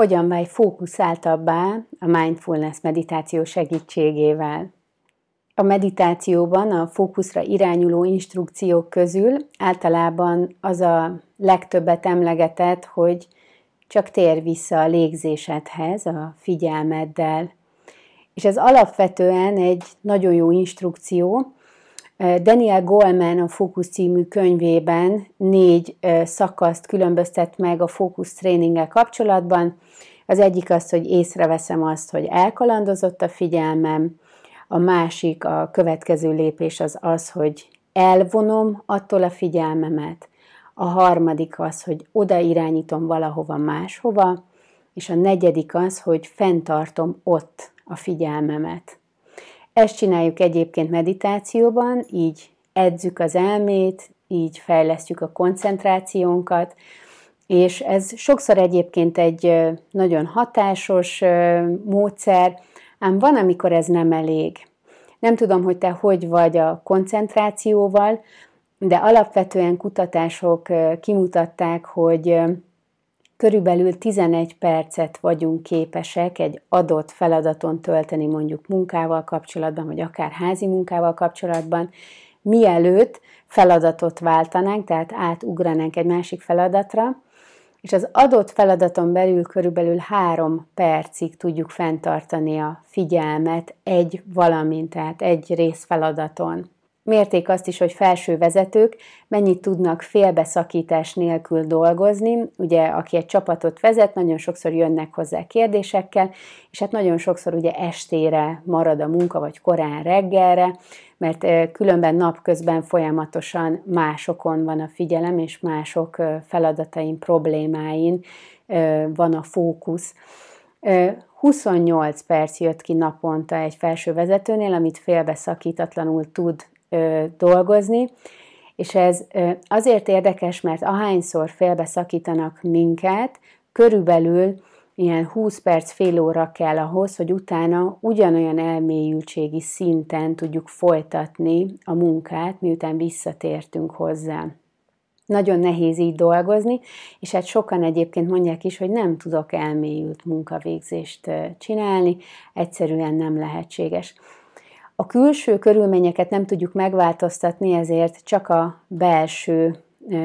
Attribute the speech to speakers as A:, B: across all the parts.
A: hogyan válj fókuszáltabbá a mindfulness meditáció segítségével. A meditációban a fókuszra irányuló instrukciók közül általában az a legtöbbet emlegetett, hogy csak tér vissza a légzésedhez a figyelmeddel. És ez alapvetően egy nagyon jó instrukció. Daniel Goleman a Fókusz című könyvében négy szakaszt különböztet meg a fókusz tréninggel kapcsolatban. Az egyik az, hogy észreveszem azt, hogy elkalandozott a figyelmem, a másik, a következő lépés az az, hogy elvonom attól a figyelmemet, a harmadik az, hogy oda irányítom valahova máshova, és a negyedik az, hogy fenntartom ott a figyelmemet. Ezt csináljuk egyébként meditációban, így edzük az elmét, így fejlesztjük a koncentrációnkat, és ez sokszor egyébként egy nagyon hatásos módszer, ám van, amikor ez nem elég. Nem tudom, hogy te hogy vagy a koncentrációval, de alapvetően kutatások kimutatták, hogy körülbelül 11 percet vagyunk képesek egy adott feladaton tölteni, mondjuk munkával kapcsolatban, vagy akár házi munkával kapcsolatban, mielőtt feladatot váltanánk, tehát átugranánk egy másik feladatra, és az adott feladaton belül körülbelül három percig tudjuk fenntartani a figyelmet egy valamin, tehát egy részfeladaton. Mérték azt is, hogy felső vezetők mennyit tudnak félbeszakítás nélkül dolgozni. Ugye, aki egy csapatot vezet, nagyon sokszor jönnek hozzá kérdésekkel, és hát nagyon sokszor ugye estére marad a munka, vagy korán reggelre, mert különben napközben folyamatosan másokon van a figyelem, és mások feladatain, problémáin van a fókusz. 28 perc jött ki naponta egy felső vezetőnél, amit félbeszakítatlanul tud dolgozni, és ez azért érdekes, mert ahányszor félbeszakítanak minket, körülbelül ilyen 20 perc, fél óra kell ahhoz, hogy utána ugyanolyan elmélyültségi szinten tudjuk folytatni a munkát, miután visszatértünk hozzá. Nagyon nehéz így dolgozni, és hát sokan egyébként mondják is, hogy nem tudok elmélyült munkavégzést csinálni, egyszerűen nem lehetséges. A külső körülményeket nem tudjuk megváltoztatni, ezért csak a belső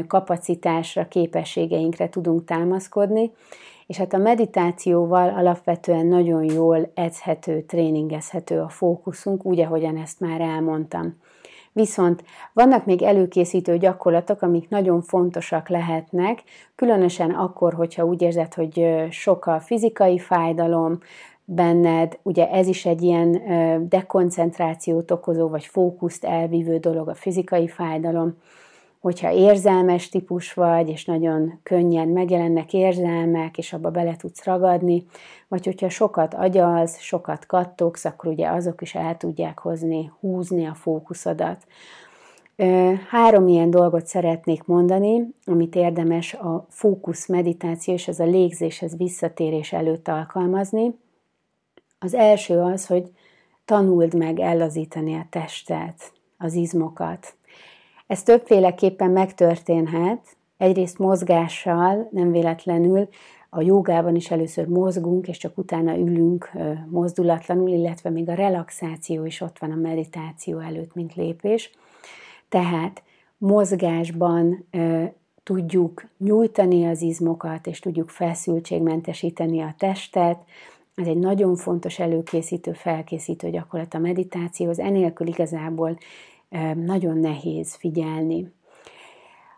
A: kapacitásra, képességeinkre tudunk támaszkodni, és hát a meditációval alapvetően nagyon jól edzhető, tréningezhető a fókuszunk, úgy, ahogyan ezt már elmondtam. Viszont vannak még előkészítő gyakorlatok, amik nagyon fontosak lehetnek, különösen akkor, hogyha úgy érzed, hogy sok a fizikai fájdalom, benned, ugye ez is egy ilyen dekoncentrációt okozó, vagy fókuszt elvívő dolog, a fizikai fájdalom, hogyha érzelmes típus vagy, és nagyon könnyen megjelennek érzelmek, és abba bele tudsz ragadni, vagy hogyha sokat agyalsz, sokat kattogsz, akkor ugye azok is el tudják hozni, húzni a fókuszodat. Három ilyen dolgot szeretnék mondani, amit érdemes a fókusz meditáció és ez a légzéshez visszatérés előtt alkalmazni. Az első az, hogy tanuld meg ellazítani a testet, az izmokat. Ez többféleképpen megtörténhet, egyrészt mozgással, nem véletlenül, a jogában is először mozgunk, és csak utána ülünk mozdulatlanul, illetve még a relaxáció is ott van a meditáció előtt, mint lépés. Tehát mozgásban tudjuk nyújtani az izmokat, és tudjuk feszültségmentesíteni a testet, ez egy nagyon fontos előkészítő, felkészítő gyakorlat a meditációhoz, enélkül igazából nagyon nehéz figyelni.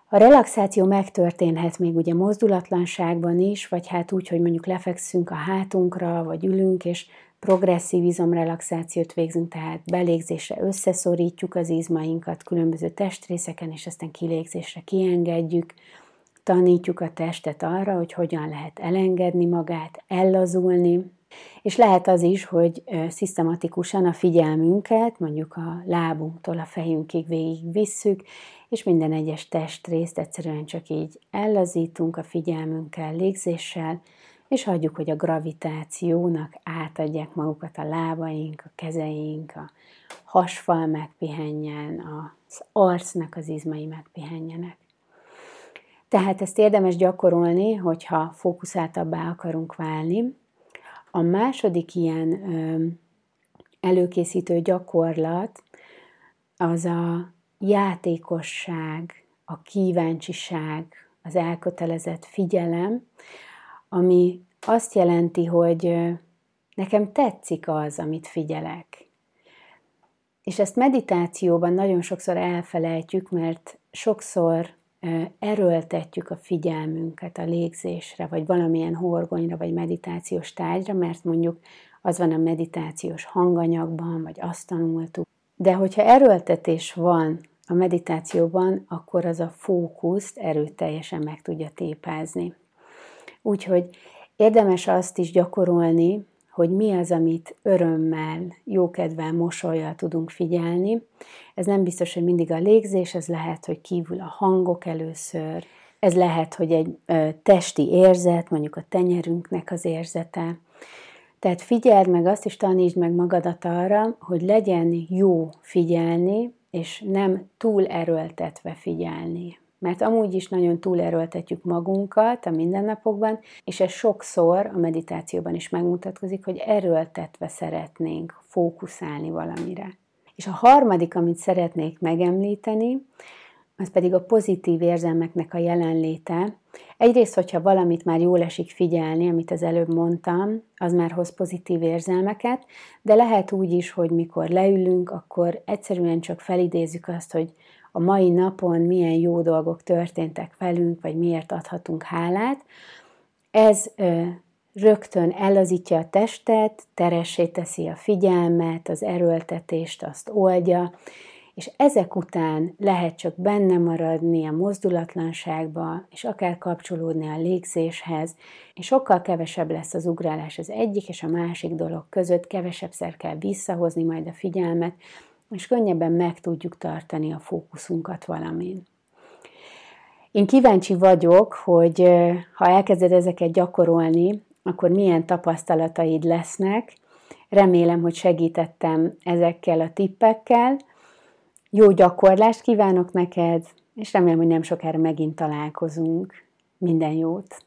A: A relaxáció megtörténhet még ugye mozdulatlanságban is, vagy hát úgy, hogy mondjuk lefekszünk a hátunkra, vagy ülünk, és progresszív izomrelaxációt végzünk, tehát belégzésre összeszorítjuk az izmainkat különböző testrészeken, és aztán kilégzésre kiengedjük, tanítjuk a testet arra, hogy hogyan lehet elengedni magát, ellazulni, és lehet az is, hogy szisztematikusan a figyelmünket mondjuk a lábunktól a fejünkig végig visszük, és minden egyes testrészt egyszerűen csak így ellazítunk a figyelmünkkel, légzéssel, és hagyjuk, hogy a gravitációnak átadják magukat a lábaink, a kezeink, a hasfal megpihenjen, az arcnak az izmai megpihenjenek. Tehát ezt érdemes gyakorolni, hogyha fókuszáltabbá akarunk válni. A második ilyen előkészítő gyakorlat az a játékosság, a kíváncsiság, az elkötelezett figyelem, ami azt jelenti, hogy nekem tetszik az, amit figyelek. És ezt meditációban nagyon sokszor elfelejtjük, mert sokszor erőltetjük a figyelmünket a légzésre, vagy valamilyen horgonyra, vagy meditációs tárgyra, mert mondjuk az van a meditációs hanganyagban, vagy azt tanultuk. De hogyha erőltetés van a meditációban, akkor az a fókuszt erőteljesen meg tudja tépázni. Úgyhogy érdemes azt is gyakorolni, hogy mi az, amit örömmel, jókedvel, mosolyjal tudunk figyelni. Ez nem biztos, hogy mindig a légzés, ez lehet, hogy kívül a hangok először, ez lehet, hogy egy ö, testi érzet, mondjuk a tenyerünknek az érzete. Tehát figyeld meg azt, és tanítsd meg magadat arra, hogy legyen jó figyelni, és nem túl erőltetve figyelni mert amúgy is nagyon túlerőltetjük magunkat a mindennapokban, és ez sokszor a meditációban is megmutatkozik, hogy erőltetve szeretnénk fókuszálni valamire. És a harmadik, amit szeretnék megemlíteni, az pedig a pozitív érzelmeknek a jelenléte. Egyrészt, hogyha valamit már jól esik figyelni, amit az előbb mondtam, az már hoz pozitív érzelmeket, de lehet úgy is, hogy mikor leülünk, akkor egyszerűen csak felidézzük azt, hogy a mai napon milyen jó dolgok történtek velünk, vagy miért adhatunk hálát. Ez rögtön ellazítja a testet, teressé teszi a figyelmet, az erőltetést azt oldja, és ezek után lehet csak benne maradni a mozdulatlanságba, és akár kapcsolódni a légzéshez, és sokkal kevesebb lesz az ugrálás az egyik és a másik dolog között, kevesebbszer kell visszahozni majd a figyelmet, és könnyebben meg tudjuk tartani a fókuszunkat valamin. Én kíváncsi vagyok, hogy ha elkezded ezeket gyakorolni, akkor milyen tapasztalataid lesznek. Remélem, hogy segítettem ezekkel a tippekkel. Jó gyakorlást kívánok neked, és remélem, hogy nem sokára megint találkozunk. Minden jót!